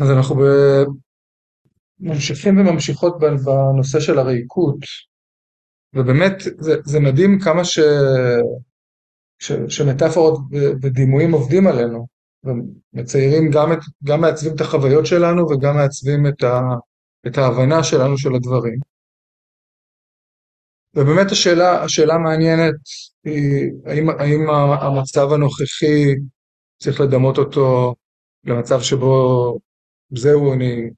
אז אנחנו ממשיכים וממשיכות בנושא של הריקות, ובאמת זה, זה מדהים כמה ש, ש, שמטאפורות ודימויים עובדים עלינו, ומציירים גם, את, גם מעצבים את החוויות שלנו וגם מעצבים את, ה, את ההבנה שלנו של הדברים. ובאמת השאלה, השאלה המעניינת היא האם, האם המצב הנוכחי צריך לדמות אותו למצב שבו זהו אני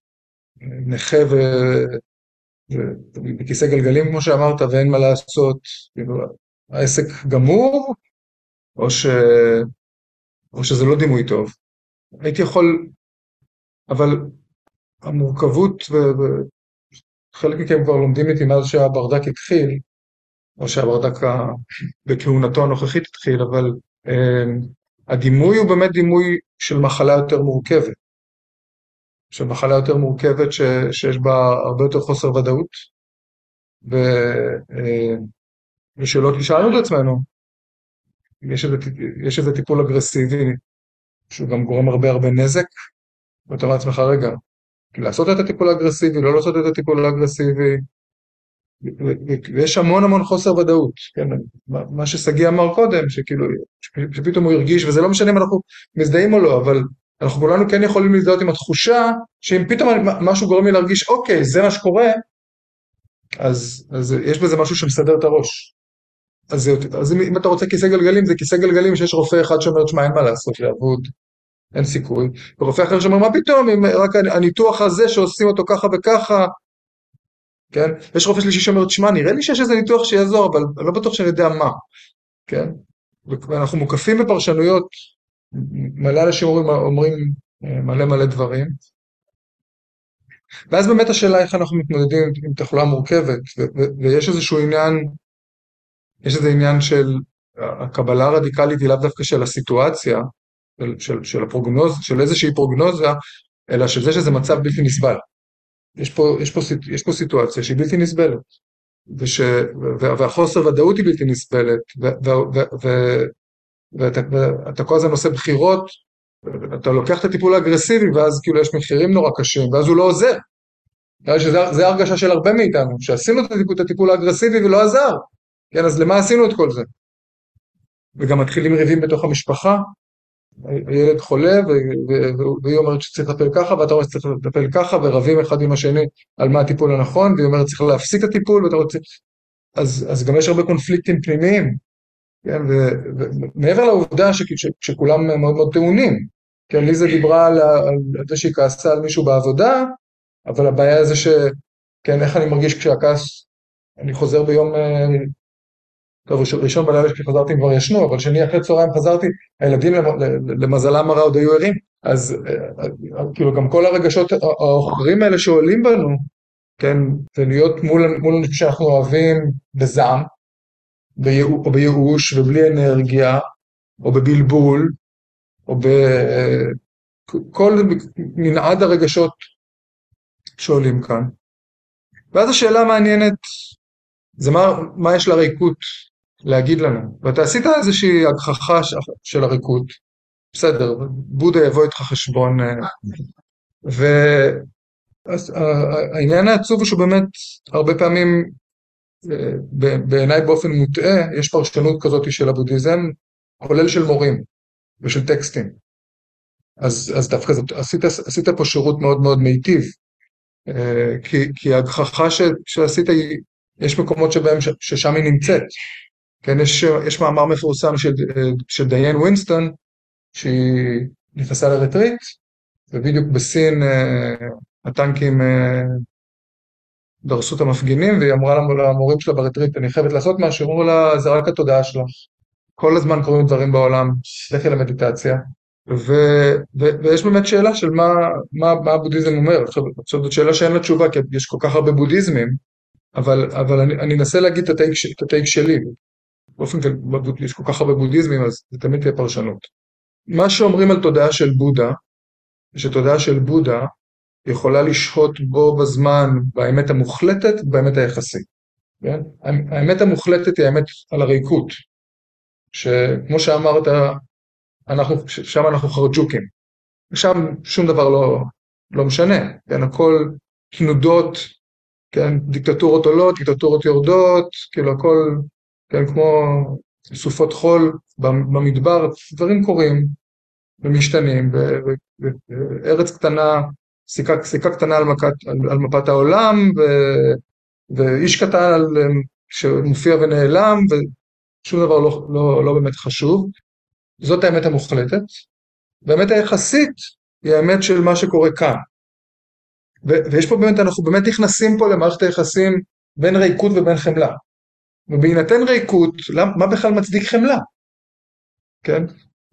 נכה ובכיסא גלגלים כמו שאמרת ואין מה לעשות, כאילו העסק גמור או, ש... או שזה לא דימוי טוב. הייתי יכול, אבל המורכבות, וחלק מכם כבר לומדים איתי מאז שהברדק התחיל, או שהברדק בכהונתו הנוכחית התחיל, אבל אה, הדימוי הוא באמת דימוי של מחלה יותר מורכבת. של מחלה יותר מורכבת ש, שיש בה הרבה יותר חוסר ודאות, ו, אה, ושאלות ששאלנו את עצמנו, יש איזה, יש איזה טיפול אגרסיבי שהוא גם גורם הרבה הרבה נזק, ואתה אומר לעצמך, רגע, לעשות את הטיפול האגרסיבי, לא לעשות את הטיפול האגרסיבי, ויש המון המון חוסר ודאות, כן, מה ששגיא אמר קודם, שכאילו, שפתאום הוא הרגיש, וזה לא משנה אם אנחנו מזדהים או לא, אבל אנחנו כולנו כן יכולים להזדהות עם התחושה שאם פתאום משהו גורם לי להרגיש אוקיי זה מה שקורה אז, אז יש בזה משהו שמסדר את הראש. אז, אז אם אתה רוצה כיסא גלגלים זה כיסא גלגלים שיש רופא אחד שאומר תשמע אין מה לעשות לעבוד אין סיכוי. ורופא אחר שאומר מה פתאום אם רק הניתוח הזה שעושים אותו ככה וככה כן? יש רופא שלישי שאומר תשמע נראה לי שיש איזה ניתוח שיעזור אבל לא בטוח שאני יודע מה כן? ואנחנו מוקפים בפרשנויות מלא אנשים אומרים, אומרים אה, מלא מלא דברים. ואז באמת השאלה איך אנחנו מתמודדים עם תחלואה מורכבת, ויש איזשהו עניין, יש איזה עניין של הקבלה הרדיקלית היא לאו דווקא של הסיטואציה, של, של, של הפרוגנוז, של איזושהי פרוגנוזה, אלא של זה שזה מצב בלתי נסבל. יש פה, יש פה, יש פה סיטואציה שהיא בלתי נסבלת, וש, והחוסר ודאות היא בלתי נסבלת, ו, ו, ו, ואתה, ואתה כל הזמן עושה בחירות, אתה לוקח את הטיפול האגרסיבי ואז כאילו יש מחירים נורא קשים, ואז הוא לא עוזר. שזה הרגשה של הרבה מאיתנו, שעשינו את הטיפול, את הטיפול האגרסיבי ולא עזר. כן, אז למה עשינו את כל זה? וגם מתחילים ריבים בתוך המשפחה, הילד חולה והיא אומרת שצריך לטפל ככה ואתה אומר שצריך לטפל ככה ורבים אחד עם השני על מה הטיפול הנכון והיא אומרת שצריך להפסיק את הטיפול ואתה רוצה... אז, אז גם יש הרבה קונפליקטים פנימיים כן, ומעבר לעובדה שכולם מאוד מאוד טעונים, כן, ליזה דיברה על, זה שהיא כעסה על מישהו בעבודה, אבל הבעיה זה ש... כן, איך אני מרגיש כשהכעס, אני חוזר ביום, אה, טוב, ראשון בלילה כשחזרתי הם כבר ישנו, אבל שני אחרי צהריים חזרתי, הילדים למזלם הרע עוד היו ערים, אז אה, כאילו גם כל הרגשות העוכרים האלה שעולים בנו, כן, ולהיות מול, מול אנשים שאנחנו אוהבים בזעם, או בייאוש ובלי אנרגיה, או בבלבול, או בכל מנעד הרגשות שעולים כאן. ואז השאלה המעניינת זה מה, מה יש לריקות להגיד לנו. ואתה עשית איזושהי הגחכה של הריקות, בסדר, בודה יבוא איתך חשבון. אה, והעניין העצוב הוא שהוא באמת הרבה פעמים בעיניי באופן מוטעה, יש פרשנות כזאת של הבודהיזם, כולל של מורים ושל טקסטים. אז, אז דווקא זאת, עשית, עשית פה שירות מאוד מאוד מיטיב, אה, כי, כי ההגחכה ש, שעשית, היא, יש מקומות שבהם, ששם היא נמצאת. כן, יש, יש מאמר מפורסם של, של דיאנה ווינסטון, שהיא נכנסה לרטריט, ובדיוק בסין אה, הטנקים אה, דרסו את המפגינים, והיא אמרה למורים שלה ברטריט, אני חייבת לעשות משהו, אמרו לה, זה רק התודעה שלך. כל הזמן קורים דברים בעולם, לכי למדיטציה. ו, ו, ויש באמת שאלה של מה, מה, מה הבודהיזם אומר. עכשיו, עכשיו זאת שאלה שאין לה תשובה, כי יש כל כך הרבה בודהיזמים, אבל, אבל אני, אני אנסה להגיד את הטייק, את הטייק שלי. באופן כללי, יש כל כך הרבה בודהיזמים, אז זה תמיד תהיה פרשנות. מה שאומרים על תודעה של בודה, שתודעה של בודה יכולה לשהות בו בזמן באמת המוחלטת ובאמת היחסית. כן? האמת המוחלטת היא האמת על הריקות, שכמו שאמרת, אנחנו, שם אנחנו חרג'וקים, ושם שום דבר לא, לא משנה, כן, הכל תנודות, כן, דיקטטורות עולות, דיקטטורות יורדות, כאילו הכל, כן, כמו סופות חול במדבר, דברים קורים ומשתנים, וארץ קטנה, סיכה, סיכה קטנה על, מקת, על, על מפת העולם, ו, ואיש קטן על, שמופיע ונעלם, ושום דבר לא, לא, לא באמת חשוב. זאת האמת המוחלטת. והאמת היחסית היא האמת של מה שקורה כאן. ו- ויש פה באמת, אנחנו באמת נכנסים פה למערכת היחסים בין ריקות ובין חמלה. ובהינתן ריקות, מה בכלל מצדיק חמלה? כן?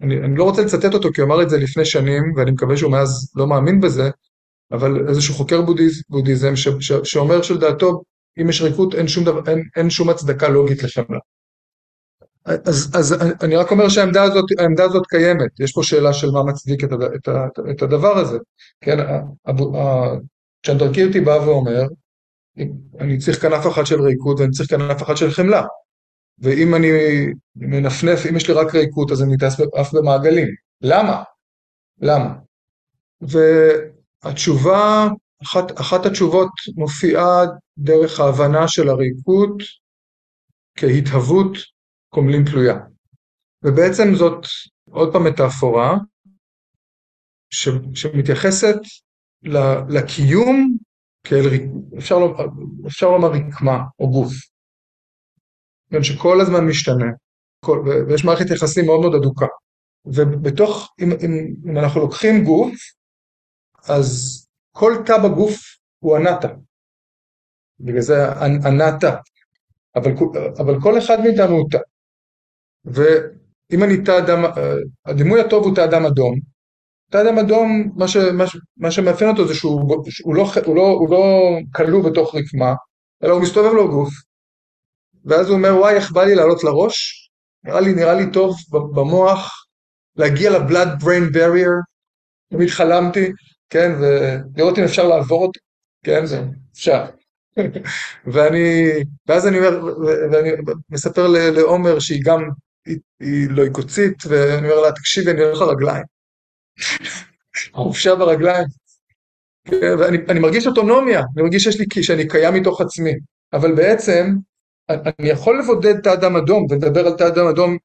אני, אני לא רוצה לצטט אותו כי הוא אמר את זה לפני שנים, ואני מקווה שהוא מאז לא מאמין בזה, אבל איזשהו חוקר בודהיז, בודהיזם ש, ש, שאומר שלדעתו, אם יש ריקות אין שום, דבר, אין, אין שום הצדקה לוגית לחמלה. אז, אז אני רק אומר שהעמדה הזאת, הזאת קיימת, יש פה שאלה של מה מצדיק את, את, את הדבר הזה. כן, צ'נדרקירטי בא ואומר, אני צריך כנף אחת של ריקות ואני צריך כנף אחת של חמלה. ואם אני מנפנף, אם יש לי רק ריקות אז אני טס אף במעגלים. למה? למה? והתשובה, אחת, אחת התשובות מופיעה דרך ההבנה של הריקות כהתהוות קומלין תלויה. ובעצם זאת עוד פעם מטאפורה ש, שמתייחסת לקיום כאל, אפשר, אפשר לומר רקמה או גוף, כן, שכל הזמן משתנה, כל, ויש מערכת יחסים מאוד מאוד אדוקה. ובתוך, אם, אם, אם אנחנו לוקחים גוף, אז כל תא בגוף הוא אנטה. בגלל זה אנטה. אבל, אבל כל אחד מאיתנו הוא תא. ואם אני תא אדם, הדימוי הטוב הוא תא אדם אדום, תא אדם אדום, מה, ש, מה, מה שמאפיין אותו זה שהוא הוא לא, הוא לא, הוא לא כלוא בתוך רקמה, אלא הוא מסתובב לו גוף. ואז הוא אומר, וואי, איך בא לי לעלות לראש? נראה לי, נראה לי טוב במוח להגיע ל-blood brain barrier, תמיד חלמתי, כן, ולראות אם אפשר לעבור אותו, כן, זה אפשר. ואני, ואז אני אומר, ואני מספר לעומר שהיא גם, היא, היא לא עיקוצית, ואני אומר לה, תקשיבי, אני הולך לרגליים. חופשה ברגליים. כן, ואני מרגיש אוטונומיה, אני מרגיש שיש לי, שאני קיים מתוך עצמי, אבל בעצם אני יכול לבודד את האדם אדום ולדבר על את האדם אדום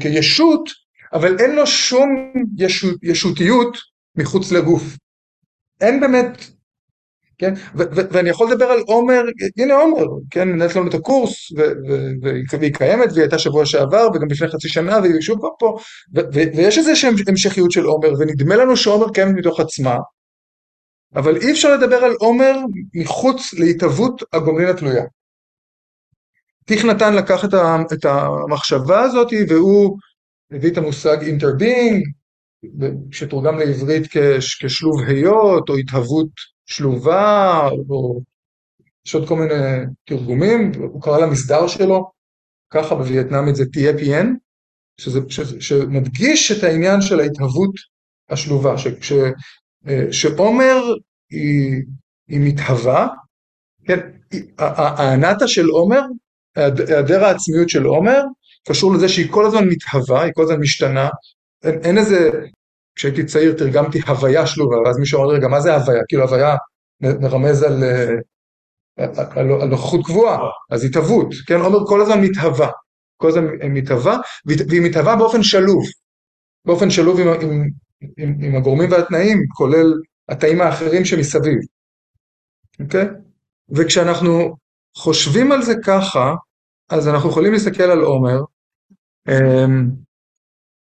כישות, אבל אין לו שום ישות, ישותיות מחוץ לגוף. אין באמת, כן, ואני יכול לדבר על עומר, הנה עומר, כן, מנהלת לנו את הקורס, והיא קיימת, והיא הייתה שבוע שעבר, וגם לפני חצי שנה, והיא שוב פה, ויש איזושהי המשכיות של עומר, ונדמה לנו שעומר קיימת מתוך עצמה, אבל אי אפשר לדבר על עומר מחוץ להתהוות הגומלין התלויה. טיך נתן לקח את המחשבה הזאת והוא הביא את המושג interbeing, שתורגם לעברית כשלוב היות או התהוות שלובה, או יש עוד כל מיני תרגומים, הוא קרא למסדר שלו, ככה בווייטנאמית זה TAPN, שזה, שזה, שמדגיש את העניין של ההתהוות השלובה, ש, ש, שעומר היא, היא מתהווה, כן, האנטה של עומר היעדר העצמיות של עומר קשור לזה שהיא כל הזמן מתהווה, היא כל הזמן משתנה, אין, אין איזה, כשהייתי צעיר תרגמתי הוויה שלובה, ואז מישהו אמר רגע מה זה הוויה, כאילו הוויה מרמז על, על, על, על נוכחות קבועה, אז התהוות, כן, עומר כל הזמן מתהווה, כל הזמן מתהווה, והיא מתהווה באופן שלוב, באופן שלוב עם, עם, עם, עם הגורמים והתנאים, כולל התאים האחרים שמסביב, אוקיי? וכשאנחנו חושבים על זה ככה, אז אנחנו יכולים להסתכל על עומר, אמ,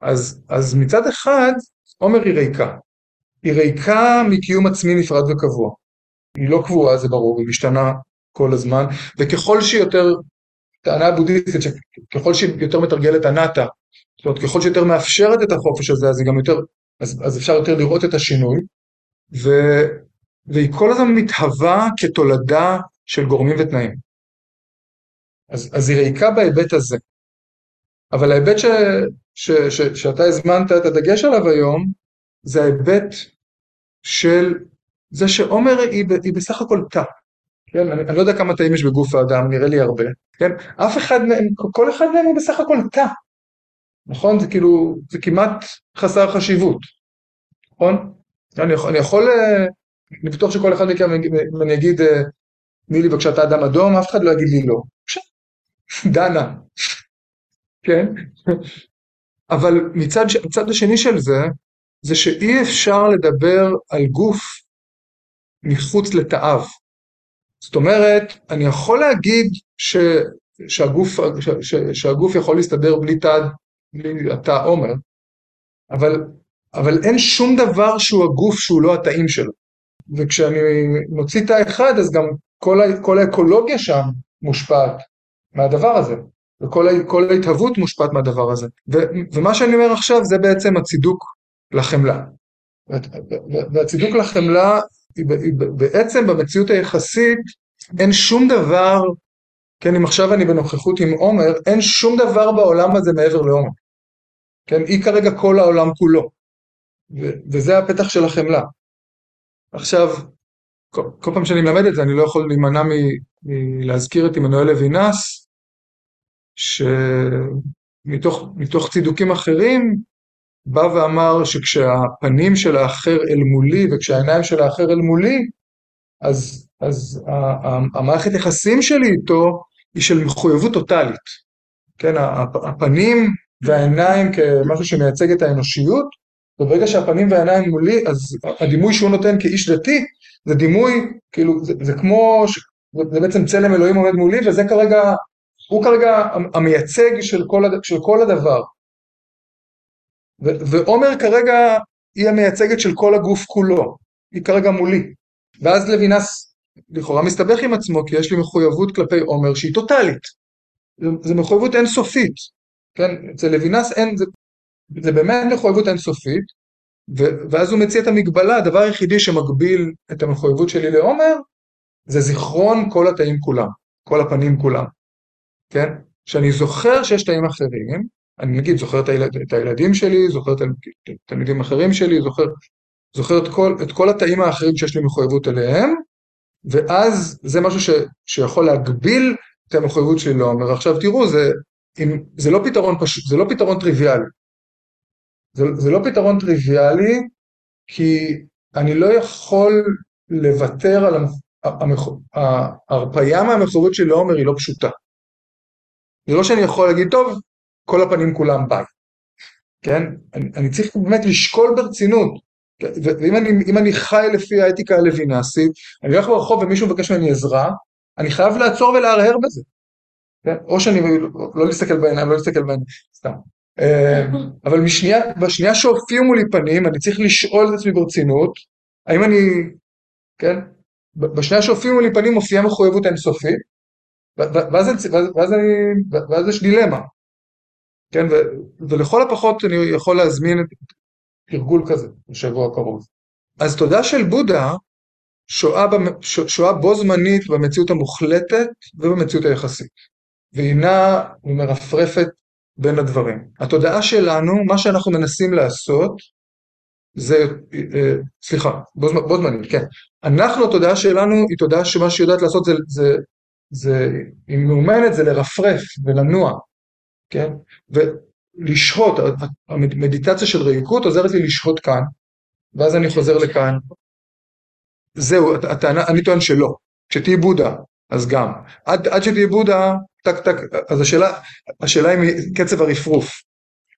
אז, אז מצד אחד, עומר היא ריקה. היא ריקה מקיום עצמי נפרד וקבוע. היא לא קבועה, זה ברור, היא משתנה כל הזמן, וככל שהיא יותר, טענה בודהיסטית, שככל שהיא יותר מתרגלת אנטה, זאת אומרת, ככל שיותר מאפשרת את החופש הזה, אז היא גם יותר, אז, אז אפשר יותר לראות את השינוי, ו, והיא כל הזמן מתהווה כתולדה של גורמים ותנאים. אז, אז היא ריקה בהיבט הזה. אבל ההיבט ש, ש, ש, שאתה הזמנת את הדגש עליו היום, זה ההיבט של זה שעומר היא, היא בסך הכל תא. כן? אני, אני לא יודע כמה תאים יש בגוף האדם, נראה לי הרבה. כן? אף אחד מהם, כל אחד מהם הוא בסך הכל תא. נכון? זה כאילו, זה כמעט חסר חשיבות. נכון? אני אני יכול, אני בטוח שכל אחד מכם, אם אני אגיד, תני לי בבקשה את האדם אדום, אף אחד לא יגיד לי לא. דנה, כן? אבל מצד, מצד השני של זה, זה שאי אפשר לדבר על גוף מחוץ לתאיו. זאת אומרת, אני יכול להגיד ש, שהגוף, ש, ש, שהגוף יכול להסתדר בלי תא, בלי התא עומר, אבל, אבל אין שום דבר שהוא הגוף שהוא לא התאים שלו. וכשאני מוציא תא אחד, אז גם כל, כל האקולוגיה שם מושפעת מהדבר הזה, וכל ההתהוות מושפעת מהדבר הזה. ו, ומה שאני אומר עכשיו זה בעצם הצידוק לחמלה. והצידוק לחמלה בעצם במציאות היחסית אין שום דבר, כן, אם עכשיו אני בנוכחות עם עומר, אין שום דבר בעולם הזה מעבר לעומר. כן, היא כרגע כל העולם כולו. וזה הפתח של החמלה. עכשיו, כל, כל פעם שאני מלמד את זה, אני לא יכול להימנע מלהזכיר את עמנואל לוינס, שמתוך צידוקים אחרים, בא ואמר שכשהפנים של האחר אל מולי וכשהעיניים של האחר אל מולי, אז, אז המערכת יחסים שלי איתו היא של מחויבות טוטאלית. כן, הפנים והעיניים כמשהו שמייצג את האנושיות, וברגע שהפנים והעיניים מולי, אז הדימוי שהוא נותן כאיש דתי, זה דימוי, כאילו, זה, זה כמו, זה בעצם צלם אלוהים עומד מולי, וזה כרגע, הוא כרגע המייצג של כל, של כל הדבר. ועומר כרגע היא המייצגת של כל הגוף כולו, היא כרגע מולי. ואז לוינס לכאורה מסתבך עם עצמו, כי יש לי מחויבות כלפי עומר שהיא טוטאלית. זו מחויבות אינסופית, כן? אצל לוינס אין, זה, זה באמת מחויבות אינסופית, ואז הוא מציע את המגבלה, הדבר היחידי שמגביל את המחויבות שלי לעומר, זה זיכרון כל התאים כולם, כל הפנים כולם, כן? שאני זוכר שיש תאים אחרים, אני נגיד זוכר את, הילד, את הילדים שלי, זוכר את התלמידים האחרים שלי, זוכר, זוכר את, כל, את כל התאים האחרים שיש לי מחויבות אליהם, ואז זה משהו ש, שיכול להגביל את המחויבות שלי לעומר. עכשיו תראו, זה, אם, זה לא פתרון פשוט, זה לא פתרון טריוויאלי. זה, זה לא פתרון טריוויאלי, כי אני לא יכול לוותר על המח... ההרפאיה מהמחויבות שלי לעומר היא לא פשוטה. זה לא שאני יכול להגיד, טוב, כל הפנים כולם ביי. כן? אני, אני צריך באמת לשקול ברצינות. ואם אני, אני חי לפי האתיקה הלווינסית, אני הולך ברחוב ומישהו מבקש ממני עזרה, אני חייב לעצור ולהרהר בזה. כן? או שאני לא להסתכל בעיניים, לא להסתכל בעיניים, סתם. אה, אבל משנייה, בשנייה שהופיעו מולי פנים, אני צריך לשאול את עצמי ברצינות, האם אני, כן? בשנייה שהופיעו מולי פנים מופיעה מחויבות אינסופית, ואז, ואז, ואז, יש דילמה. כן, ולכל הפחות אני יכול להזמין את תרגול כזה בשבוע הקרוב. אז תודה של בודה שואה, שואה בו זמנית במציאות המוחלטת ובמציאות היחסית. והיא נעה ומרפרפת בין הדברים. התודעה שלנו, מה שאנחנו מנסים לעשות, זה, אה, סליחה, בו, זמנית, כן. אנחנו, התודעה שלנו היא תודעה שמה שהיא יודעת לעשות זה, זה, היא מאומנת, זה לרפרף ולנוע. כן? ולשהות, המדיטציה של ריקות עוזרת לי לשהות כאן, ואז אני חוזר לכאן. זהו, הטענה, אני טוען שלא. כשתהיי בודה, אז גם. עד, עד שתהיי בודה, טק טק, אז השאלה, השאלה היא קצב הרפרוף.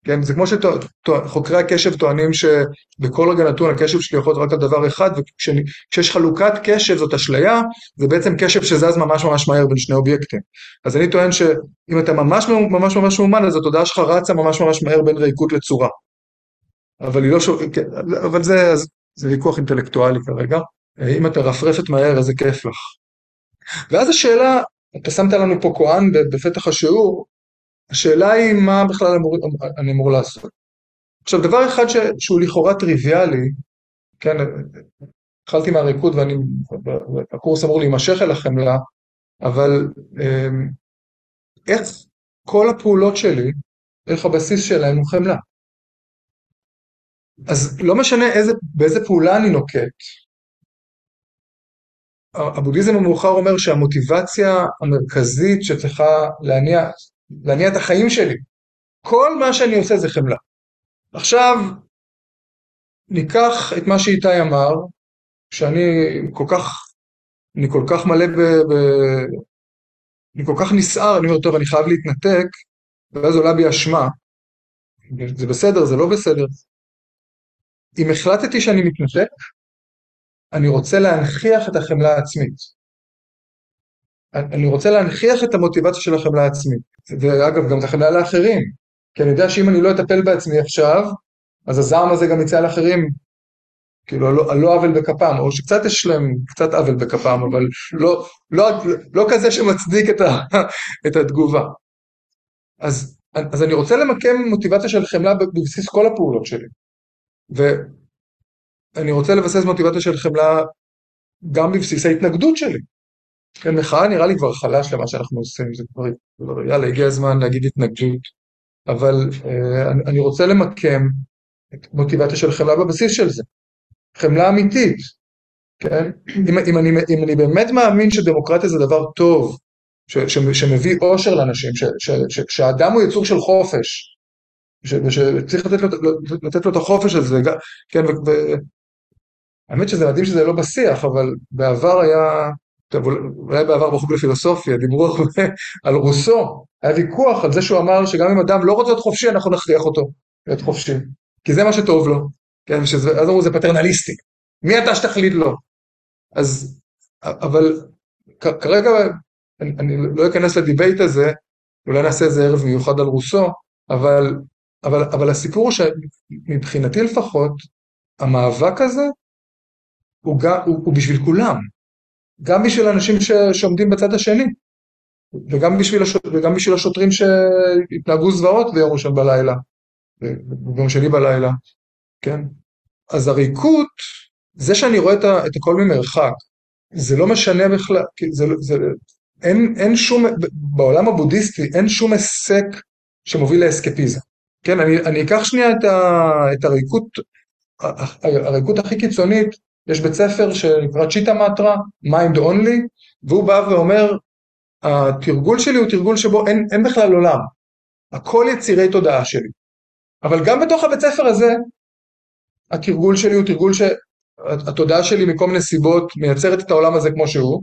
כן, זה כמו שחוקרי הקשב טוענים שבכל רגע נתון הקשב שלי יכול להיות רק על דבר אחד, וכשיש חלוקת קשב זאת אשליה, זה בעצם קשב שזז ממש ממש מהר בין שני אובייקטים. אז אני טוען שאם אתה ממש ממש ממש מאומן, אז התודעה שלך רצה ממש ממש מהר בין ריקות לצורה. אבל היא לא ש... כן, אבל זה, זה ויכוח אינטלקטואלי כרגע. אם אתה רפרפת מהר, איזה כיף לך. ואז השאלה, אתה שמת לנו פה כהן בפתח השיעור, השאלה היא מה בכלל אמור, אני אמור לעשות. עכשיו דבר אחד ש, שהוא לכאורה טריוויאלי, כן, התחלתי מהריקוד ואני, הקורס אמור להימשך אל החמלה, אבל אמ, איך כל הפעולות שלי, איך הבסיס שלהם הוא חמלה. אז לא משנה איזה, באיזה פעולה אני נוקט, הבודהיזם המאוחר אומר שהמוטיבציה המרכזית שצריכה להניע להניע את החיים שלי. כל מה שאני עושה זה חמלה. עכשיו, ניקח את מה שאיתי אמר, שאני כל כך, אני כל כך מלא ב... ב אני כל כך נסער, אני אומר, טוב, אני חייב להתנתק, ואז עולה בי אשמה. זה בסדר, זה לא בסדר. אם החלטתי שאני מתנתק, אני רוצה להנכיח את החמלה העצמית. אני רוצה להנכיח את המוטיבציה של החמלה העצמית. ואגב, גם החמלה לאחרים. כי אני יודע שאם אני לא אטפל בעצמי עכשיו, אז הזעם הזה גם יצא לאחרים, כאילו, על לא, לא עוול בכפם, או שקצת יש להם קצת עוול בכפם, אבל לא, לא, לא כזה שמצדיק את, ה, את התגובה. אז, אז אני רוצה למקם מוטיבציה של חמלה בבסיס כל הפעולות שלי. ואני רוצה לבסס מוטיבציה של חמלה גם בבסיס ההתנגדות שלי. כן, מחאה נראה לי כבר חלש למה שאנחנו עושים, זה כבר, יאללה, הגיע הזמן להגיד התנגדות, אבל אה, אני, רוצה למקם את מוטיבציה של חמלה בבסיס של זה. חמלה אמיתית, כן? אם, אם, אני, אם אני באמת מאמין שדמוקרטיה זה דבר טוב, ש, ש, שמביא אושר לאנשים, ש, ש, ש, שהאדם הוא יצור של חופש, ושצריך לתת לתת לו את החופש הזה, כן, והאמת שזה מדהים שזה לא בשיח, אבל בעבר היה, טוב, אולי בעבר בחוג לפילוסופיה, דיברו הרבה על רוסו, היה ויכוח על זה שהוא אמר שגם אם אדם לא רוצה להיות חופשי, אנחנו נכריח אותו להיות חופשי, כי זה מה שטוב לו, כן, שזה, אז אמרו זה פטרנליסטי, מי אתה שתחליט לו? אז, אבל כרגע אני, אני לא אכנס לדיבייט הזה, אולי נעשה איזה ערב מיוחד על רוסו, אבל אבל, אבל הסיפור הוא שמבחינתי לפחות, המאבק הזה הוא, גם, הוא, הוא בשביל כולם. גם בשביל אנשים ש, שעומדים בצד השני, וגם בשביל, הש, וגם בשביל השוטרים שהתנהגו זוועות ביום ראשון בלילה, ביום שני בלילה, כן? אז הריקות, זה שאני רואה את, ה, את הכל ממרחק, זה לא משנה בכלל, זה, זה, אין, אין שום, בעולם הבודהיסטי אין שום היסק שמוביל לאסקפיזם. כן, אני, אני אקח שנייה את, ה, את הריקות, הריקות הכי קיצונית, יש בית ספר שנקרא צ'יטה מטרה, mind only, והוא בא ואומר, התרגול שלי הוא תרגול שבו אין, אין בכלל עולם, הכל יצירי תודעה שלי. אבל גם בתוך הבית ספר הזה, התרגול שלי הוא תרגול שהתודעה שלי מכל מיני סיבות מייצרת את העולם הזה כמו שהוא,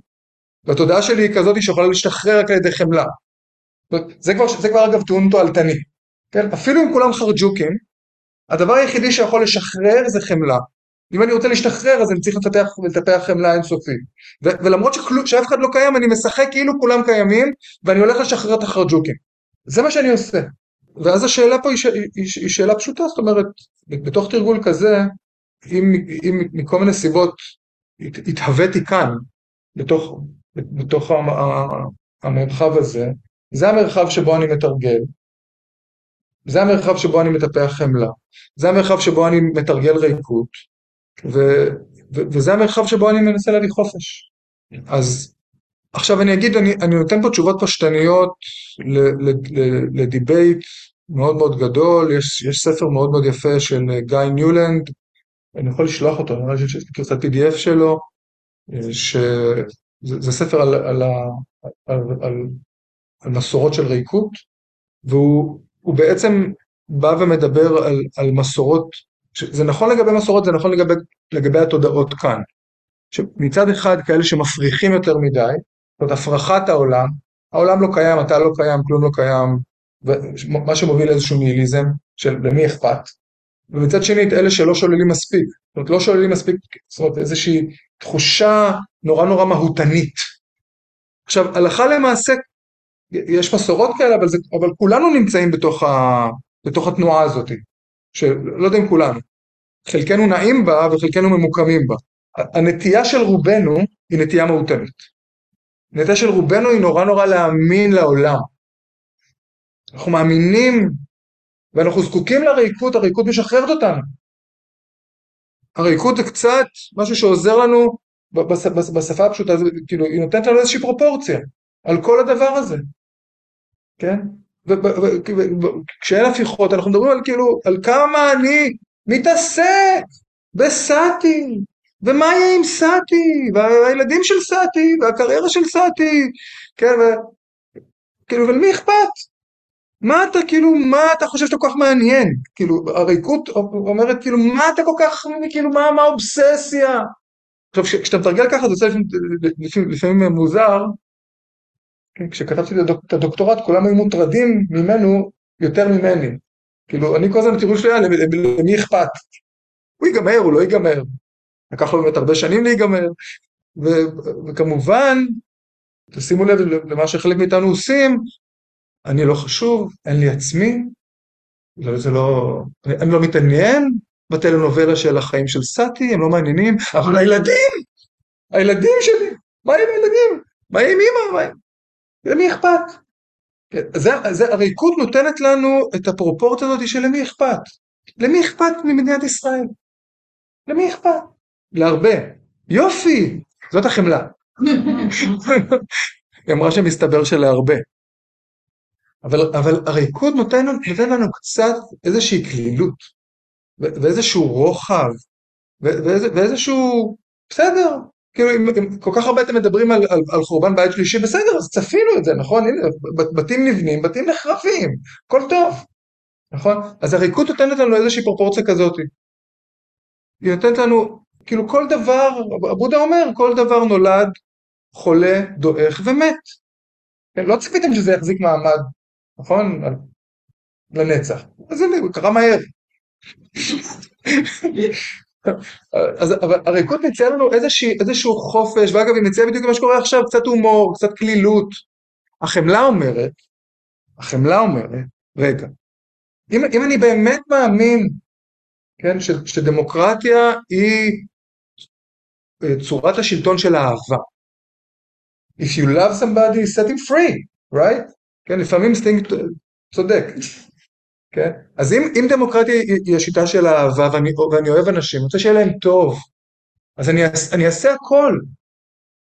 והתודעה שלי היא כזאת שיכולה להשתחרר רק על ידי חמלה. זה כבר, זה כבר אגב טיעון תועלתני. כן? אפילו אם כולם חרג'וקים, הדבר היחידי שיכול לשחרר זה חמלה. אם אני רוצה להשתחרר אז אני צריך לטפח, לטפח חמלה אינסופית. ולמרות שכלו, שאף אחד לא קיים, אני משחק כאילו כולם קיימים, ואני הולך לשחרר את החרג'וקים. זה מה שאני עושה. ואז השאלה פה היא, ש- היא, היא, היא שאלה פשוטה, זאת אומרת, בתוך תרגול כזה, אם, אם מכל מיני סיבות התהוויתי כאן, בתוך, בתוך המרחב הזה, זה המרחב שבו אני מתרגל, זה המרחב שבו אני מטפח חמלה, זה המרחב שבו אני מתרגל ריקות, ו, ו, וזה המרחב שבו אני מנסה להביא חופש. אז עכשיו אני אגיד, אני, אני נותן פה תשובות פשטניות לדיבייט מאוד מאוד גדול, יש, יש ספר מאוד מאוד יפה של גיא ניולנד, אני יכול לשלוח אותו, אני חושב שיש לי גרסת PDF שלו, שזה ספר על, על, על, על, על מסורות של ריקות, והוא הוא בעצם בא ומדבר על, על מסורות, זה נכון לגבי מסורות, זה נכון לגבי, לגבי התודעות כאן. שמצד אחד כאלה שמפריחים יותר מדי, זאת הפרחת העולם, העולם לא קיים, אתה לא קיים, כלום לא קיים, מה שמוביל לאיזשהו ניהיליזם של למי אכפת, ומצד שני את אלה שלא שוללים מספיק, זאת אומרת לא שוללים מספיק, זאת אומרת איזושהי תחושה נורא נורא מהותנית. עכשיו הלכה למעשה יש מסורות כאלה, אבל, זה, אבל כולנו נמצאים בתוך, ה, בתוך התנועה הזאת, שלא יודע אם כולנו, חלקנו נעים בה וחלקנו ממוקמים בה. הנטייה של רובנו היא נטייה מהותנית. הנטייה של רובנו היא נורא נורא להאמין לעולם. אנחנו מאמינים ואנחנו זקוקים לריקות, הריקות משחררת אותנו. הריקות זה קצת משהו שעוזר לנו בשפה הפשוטה, כאילו היא נותנת לנו איזושהי פרופורציה על כל הדבר הזה. כן? וכשאין הפיכות אנחנו מדברים על כאילו, על כמה אני מתעסק בסאטי, ומה יהיה עם סאטי, והילדים של סאטי, והקריירה של סאטי, כן, ו... כאילו, ולמי אכפת? מה אתה כאילו, מה אתה חושב שאתה כל כך מעניין? כאילו, הריקות אומרת כאילו, מה אתה כל כך, כאילו, מה, מה האובססיה? עכשיו, כשאתה מתרגל ככה, זה יוצא לפעמים, לפעמים מוזר. כן, כשכתבתי את הדוקטורט, כולם היו מוטרדים ממנו יותר ממני. כאילו, אני כל הזמן, תראו שלי, למי אכפת? הוא ייגמר, הוא לא ייגמר. לקח לו באמת הרבה שנים להיגמר. וכמובן, תשימו לב למה שחלק מאיתנו עושים, אני לא חשוב, אין לי עצמי, לא, זה לא, אני לא מתעניין בטלנובלה של החיים של סאטי, הם לא מעניינים, אבל הילדים, הילדים שלי, מה עם הילדים? מה עם אמא? מה עם... למי אכפת? זה, זה, הריקוד נותנת לנו את הפרופורציה הזאת של למי אכפת. למי אכפת ממדינת ישראל? למי אכפת? להרבה. יופי, זאת החמלה. היא אמרה שמסתבר שלהרבה. אבל, אבל הריקוד נותן, נותן לנו קצת איזושהי כלילות, ואיזשהו רוחב, ואיזשהו, בסדר, כאילו אם, כל כך הרבה אתם מדברים על, על, על חורבן בית שלישי, בסדר, אז צפינו את זה, נכון? הנה, בתים נבנים, בתים נחרפים, הכל טוב, נכון? אז הריקוד נותנת לנו איזושהי פרופורציה כזאת. היא נותנת לנו, כאילו כל דבר, הבודה אומר, כל דבר נולד, חולה, דועך ומת. לא ציפיתם שזה יחזיק מעמד נכון? לנצח. אז הוא קרה מהר. אז הריקוד מציע לנו איזשה, איזשהו חופש, ואגב היא מציעה בדיוק מה שקורה עכשיו, קצת הומור, קצת כלילות. החמלה אומרת, החמלה אומרת, רגע, אם, אם אני באמת מאמין, כן, ש, שדמוקרטיה היא אה, צורת השלטון של האהבה. If you love somebody, set him free, right? כן, לפעמים אינסטינקט צודק, כן? אז אם, אם דמוקרטיה היא השיטה של אהבה ואני, ואני אוהב אנשים, אני רוצה שיהיה להם טוב, אז אני, אני אעשה הכל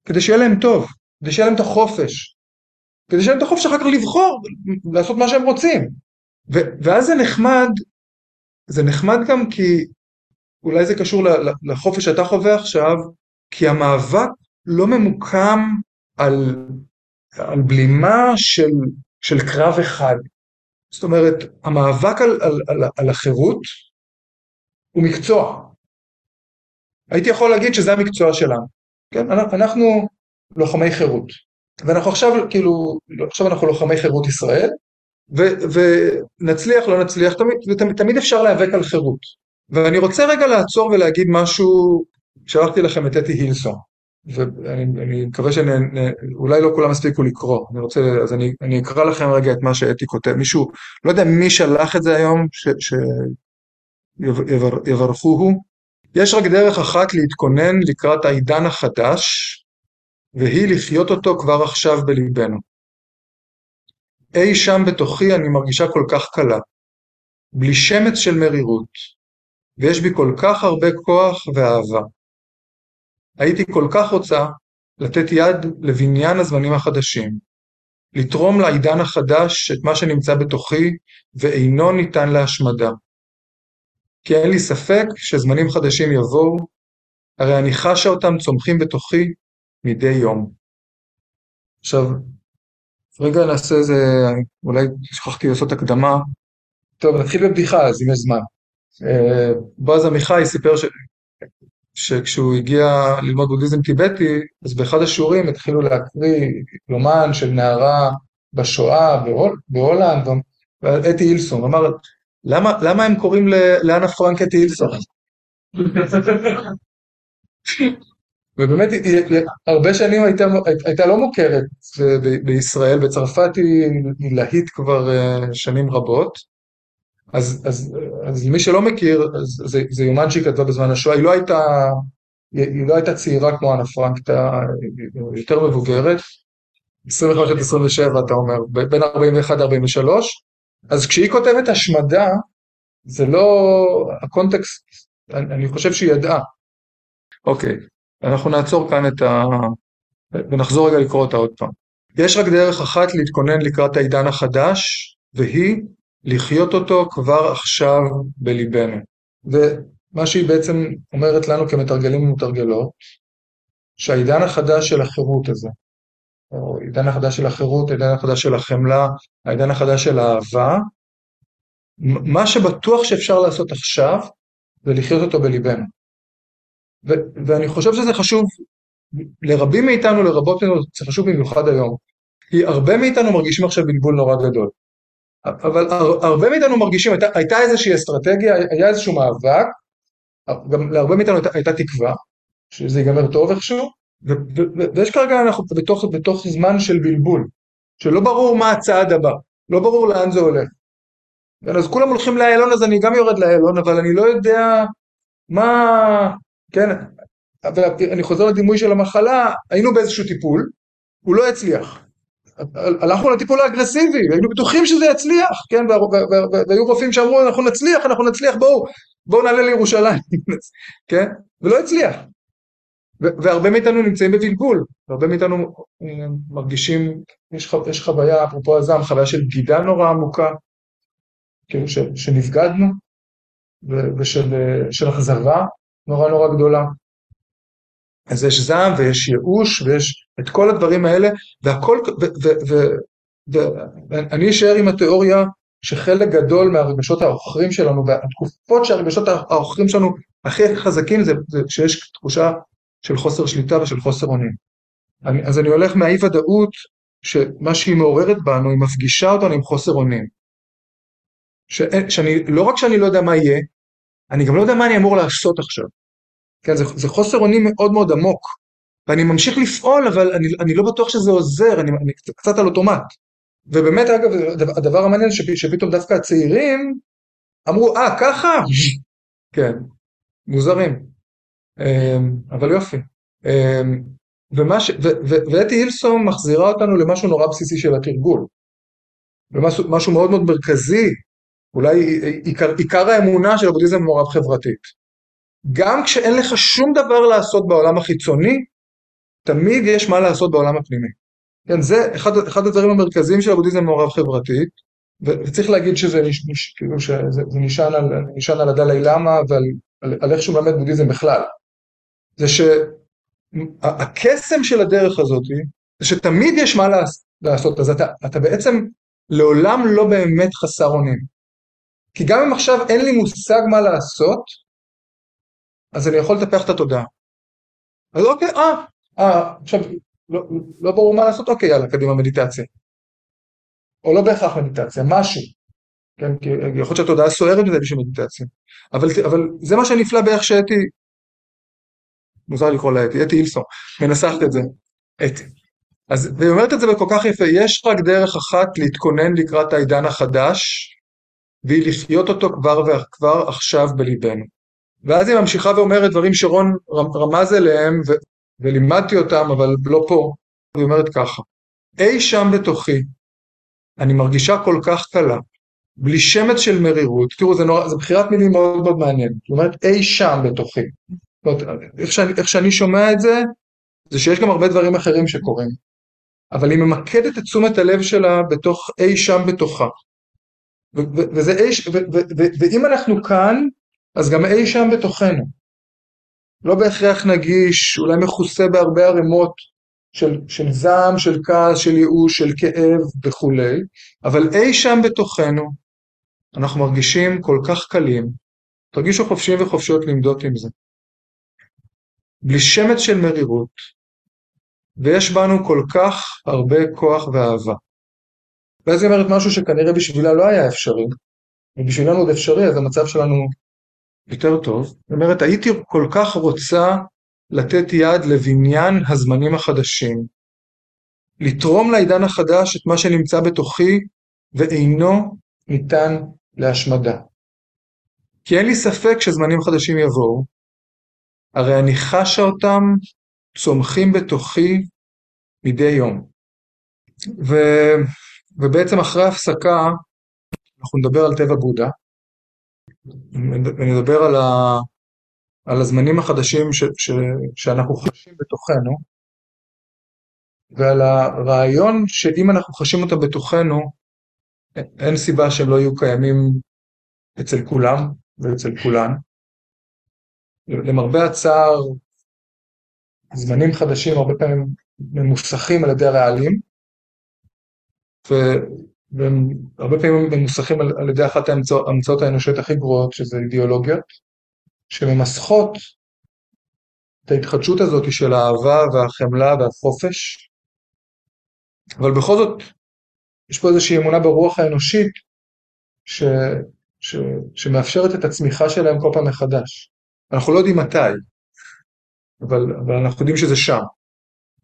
כדי שיהיה להם טוב, כדי שיהיה להם את החופש, כדי שיהיה להם את החופש אחר כך לבחור, לעשות מה שהם רוצים. ו, ואז זה נחמד, זה נחמד גם כי אולי זה קשור לחופש שאתה חווה עכשיו, כי המאבק לא ממוקם על, על בלימה של של קרב אחד. זאת אומרת, המאבק על, על, על, על החירות הוא מקצוע. הייתי יכול להגיד שזה המקצוע שלנו. כן? אנחנו לוחמי חירות. ואנחנו עכשיו, כאילו, עכשיו אנחנו לוחמי חירות ישראל, ו, ונצליח, לא נצליח, תמיד, תמיד, תמיד אפשר להיאבק על חירות. ואני רוצה רגע לעצור ולהגיד משהו, שלחתי לכם את אתי הילסון. ואני מקווה שאולי לא כולם הספיקו לקרוא, אני רוצה, אז אני, אני אקרא לכם רגע את מה שאתי כותב, מישהו, לא יודע מי שלח את זה היום, שיברכו הוא, יש רק דרך אחת להתכונן לקראת העידן החדש, והיא לחיות אותו כבר עכשיו בליבנו. אי שם בתוכי אני מרגישה כל כך קלה, בלי שמץ של מרירות, ויש בי כל כך הרבה כוח ואהבה. הייתי כל כך רוצה לתת יד לבניין הזמנים החדשים, לתרום לעידן החדש את מה שנמצא בתוכי ואינו ניתן להשמדה. כי אין לי ספק שזמנים חדשים יבואו, הרי אני חשה אותם צומחים בתוכי מדי יום. עכשיו, רגע נעשה איזה, אולי שכחתי לעשות הקדמה. טוב, נתחיל בבדיחה אז אם יש זמן. אה, בועז עמיחי סיפר ש... שכשהוא הגיע ללמוד בודהיזם טיבטי, אז באחד השיעורים התחילו להקריא יומן של נערה בשואה בהול, בהולנד, אתי אילסון, אמר, למה, למה הם קוראים לאנה פרנק אתי אילסון? ובאמת הרבה שנים הייתה, הייתה לא מוכרת בישראל, בצרפת היא להיט כבר אה, שנים רבות. אז, אז, אז למי שלא מכיר, אז זה, זה יומן שהיא כתבה בזמן השואה, היא לא הייתה, היא לא הייתה צעירה כמו אנה פרנק, הייתה יותר מבוגרת, 25 עד 27 אתה אומר, בין 41 ל-43, אז כשהיא כותבת השמדה, זה לא הקונטקסט, אני, אני חושב שהיא ידעה. אוקיי, אנחנו נעצור כאן את ה... ונחזור רגע לקרוא אותה עוד פעם. יש רק דרך אחת להתכונן לקראת העידן החדש, והיא לחיות אותו כבר עכשיו בליבנו. ומה שהיא בעצם אומרת לנו כמתרגלים ומתרגלות, שהעידן החדש של החירות הזה, או העידן החדש של החירות, העידן החדש של החמלה, העידן החדש של האהבה, מה שבטוח שאפשר לעשות עכשיו זה לחיות אותו בליבנו. ו- ואני חושב שזה חשוב לרבים מאיתנו, לרבות מאיתנו, זה חשוב במיוחד היום. כי הרבה מאיתנו מרגישים עכשיו בלבול נורא גדול. אבל הרבה מאיתנו מרגישים, הייתה, הייתה איזושהי אסטרטגיה, היה איזשהו מאבק, גם להרבה מאיתנו הייתה, הייתה תקווה, שזה ייגמר טוב איכשהו, ו, ו, ו, ויש כרגע אנחנו בתוך, בתוך זמן של בלבול, שלא ברור מה הצעד הבא, לא ברור לאן זה הולך. אז כולם הולכים לאיילון, אז אני גם יורד לאיילון, אבל אני לא יודע מה, כן, אני חוזר לדימוי של המחלה, היינו באיזשהו טיפול, הוא לא הצליח. הלכנו לטיפול האגרסיבי, היינו בטוחים שזה יצליח, כן, והיו רופאים שאמרו אנחנו נצליח, אנחנו נצליח, בואו, בואו נעלה לירושלים, כן, ולא הצליח. והרבה מאיתנו נמצאים בבלבול, והרבה מאיתנו אה, מרגישים, יש, יש חוויה, אפרופו הזעם, חוויה של בגידה נורא עמוקה, כאילו ש, שנבגדנו, ושל אכזבה נורא נורא גדולה. אז יש זעם ויש ייאוש ויש את כל הדברים האלה, והכל, ואני אשאר עם התיאוריה שחלק גדול מהרגשות העוכרים שלנו, והתקופות שהרגשות העוכרים שלנו הכי חזקים זה, זה שיש תחושה של חוסר שליטה ושל חוסר אונים. אז אני הולך מהאי ודאות, שמה שהיא מעוררת בנו, היא מפגישה אותנו עם חוסר אונים. שאני, לא רק שאני לא יודע מה יהיה, אני גם לא יודע מה אני אמור לעשות עכשיו. כן, זה, זה חוסר אונים מאוד מאוד עמוק, ואני ממשיך לפעול, אבל אני, אני לא בטוח שזה עוזר, אני, אני קצת על אוטומט. ובאמת, אגב, הדבר המעניין שפתאום דווקא הצעירים אמרו, אה, ככה? כן, מוזרים. אמ, אבל יופי. אמ, ואתי הילסום מחזירה אותנו למשהו נורא בסיסי של התרגול. ומשהו מאוד מאוד מרכזי, אולי עיקר, עיקר האמונה של הבודהיזם מעורב חברתית. גם כשאין לך שום דבר לעשות בעולם החיצוני, תמיד יש מה לעשות בעולם הפנימי. כן, זה אחד, אחד הדברים המרכזיים של הבודהיזם מעורב חברתית, וצריך להגיד שזה נש, כאילו שזה, נשען על, נשען על הדלי למה ועל על, על איך שהוא מלמד בודהיזם בכלל. זה שהקסם של הדרך הזאת, זה שתמיד יש מה לעשות, אז אתה, אתה בעצם לעולם לא באמת חסר אונים. כי גם אם עכשיו אין לי מושג מה לעשות, אז אני יכול לטפח את התודעה. אז אוקיי, אה, אה, עכשיו, לא, לא ברור מה לעשות, אוקיי, יאללה, קדימה, מדיטציה. או לא בהכרח מדיטציה, משהו. כן, כי יכול להיות שהתודעה סוערת מזה בשביל מדיטציה. אבל, אבל זה מה שנפלא באיך שאתי, מוזר לקרוא לה אתי, אתי אילסון, מנסחת את זה, אתי. אז, והיא אומרת את זה כל כך יפה, יש רק דרך אחת להתכונן לקראת העידן החדש, והיא לחיות אותו כבר וכבר עכשיו בליבנו. ואז היא ממשיכה ואומרת דברים שרון רמז אליהם, ו- ולימדתי אותם, אבל לא פה. היא אומרת ככה, אי שם בתוכי, אני מרגישה כל כך קלה, בלי שמץ של מרירות, תראו, זה, נורא, זה בחירת מילים מאוד מאוד מעניינת, זאת אומרת, אי שם בתוכי. זאת איך שאני, איך שאני שומע את זה, זה שיש גם הרבה דברים אחרים שקורים. אבל היא ממקדת את תשומת הלב שלה בתוך אי שם בתוכה. ואם אנחנו כאן, אז גם אי שם בתוכנו. לא בהכרח נגיש, אולי מכוסה בהרבה ערימות של, של זעם, של כעס, של ייאוש, של כאב וכולי, אבל אי שם בתוכנו אנחנו מרגישים כל כך קלים, תרגישו חופשיים וחופשיות למדוד עם זה. בלי שמץ של מרירות, ויש בנו כל כך הרבה כוח ואהבה. ואז היא אומרת משהו שכנראה בשבילה לא היה אפשרי, ובשבילנו עוד אפשרי, אז המצב שלנו יותר טוב. זאת אומרת, הייתי כל כך רוצה לתת יד לבניין הזמנים החדשים, לתרום לעידן החדש את מה שנמצא בתוכי ואינו ניתן להשמדה. כי אין לי ספק שזמנים חדשים יבואו, הרי אני חשה אותם צומחים בתוכי מדי יום. ו... ובעצם אחרי הפסקה אנחנו נדבר על טבע בודה, ונדבר על, ה... על הזמנים החדשים ש... ש... שאנחנו חשים בתוכנו, ועל הרעיון שאם אנחנו חשים אותם בתוכנו, אין סיבה שהם לא יהיו קיימים אצל כולם ואצל כולן. למרבה הצער, זמנים חדשים הרבה פעמים ממוסכים על ידי הרעלים, והרבה פעמים ממוסכים על, על ידי אחת ההמצאות האנושיות הכי גרועות, שזה אידיאולוגיות, שממסכות את ההתחדשות הזאת של האהבה והחמלה והחופש, אבל בכל זאת יש פה איזושהי אמונה ברוח האנושית ש, ש, שמאפשרת את הצמיחה שלהם כל פעם מחדש. אנחנו לא יודעים מתי, אבל, אבל אנחנו יודעים שזה שם.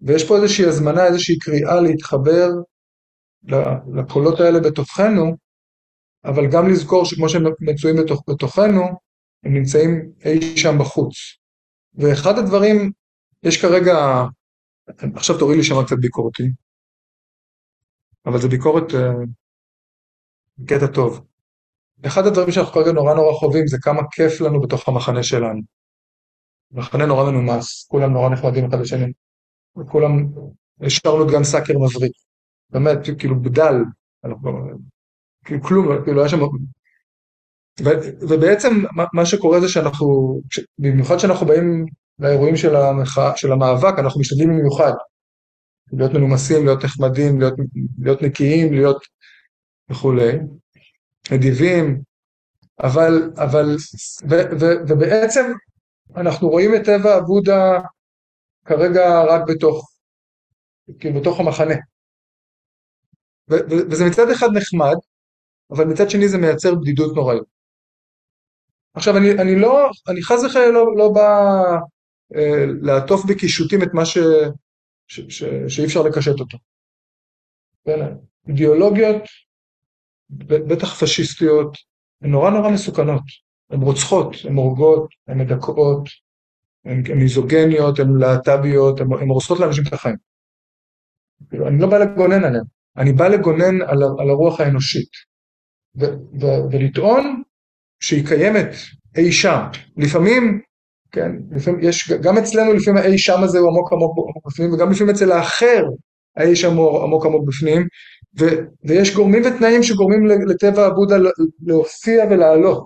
ויש פה איזושהי הזמנה, איזושהי קריאה להתחבר לקולות האלה בתוכנו, אבל גם לזכור שכמו שהם מצויים בתוך, בתוכנו, הם נמצאים אי שם בחוץ. ואחד הדברים, יש כרגע, עכשיו תוריד לי שם קצת ביקורתי, אבל זו ביקורת uh, קטע טוב. אחד הדברים שאנחנו כרגע נורא נורא חווים זה כמה כיף לנו בתוך המחנה שלנו. מחנה נורא מנומס, כולם נורא נחמדים אחד לשני, וכולם, השארנו את גן סאקר מבריק, באמת, כאילו בדל, כאילו כלום, כאילו היה שם... ובעצם מה שקורה זה שאנחנו, במיוחד כשאנחנו באים לאירועים של, המחא, של המאבק, אנחנו משתדלים במיוחד. להיות מנומסים, להיות נחמדים, להיות, להיות נקיים, להיות וכולי, נדיבים, אבל, אבל, ו, ו, ובעצם אנחנו רואים את טבע הבודה כרגע רק בתוך, כאילו בתוך המחנה. וזה מצד אחד נחמד, אבל מצד שני זה מייצר בדידות נוראית. עכשיו אני, אני לא, אני חס וחלילה לא, לא בא אה, לעטוף בקישוטים את מה ש, ש, ש, שאי אפשר לקשט אותו. בין, אידיאולוגיות, בטח פשיסטיות, הן נורא נורא מסוכנות. הן רוצחות, הן הורגות, הן מדכאות, הן מיזוגניות, הן להט"ביות, הן הורסות לאנשים את החיים. כאילו, אני לא בא לגונן עליהן, אני בא לגונן על, על הרוח האנושית. ו, ו, ולטעון שהיא קיימת אי שם. לפעמים, כן, לפעמים יש, גם אצלנו לפעמים האי שם הזה הוא עמוק עמוק בפנים, וגם לפעמים אצל האחר האי שם הוא עמוק עמוק בפנים, ו, ויש גורמים ותנאים שגורמים לטבע הבודה להופיע ולעלות.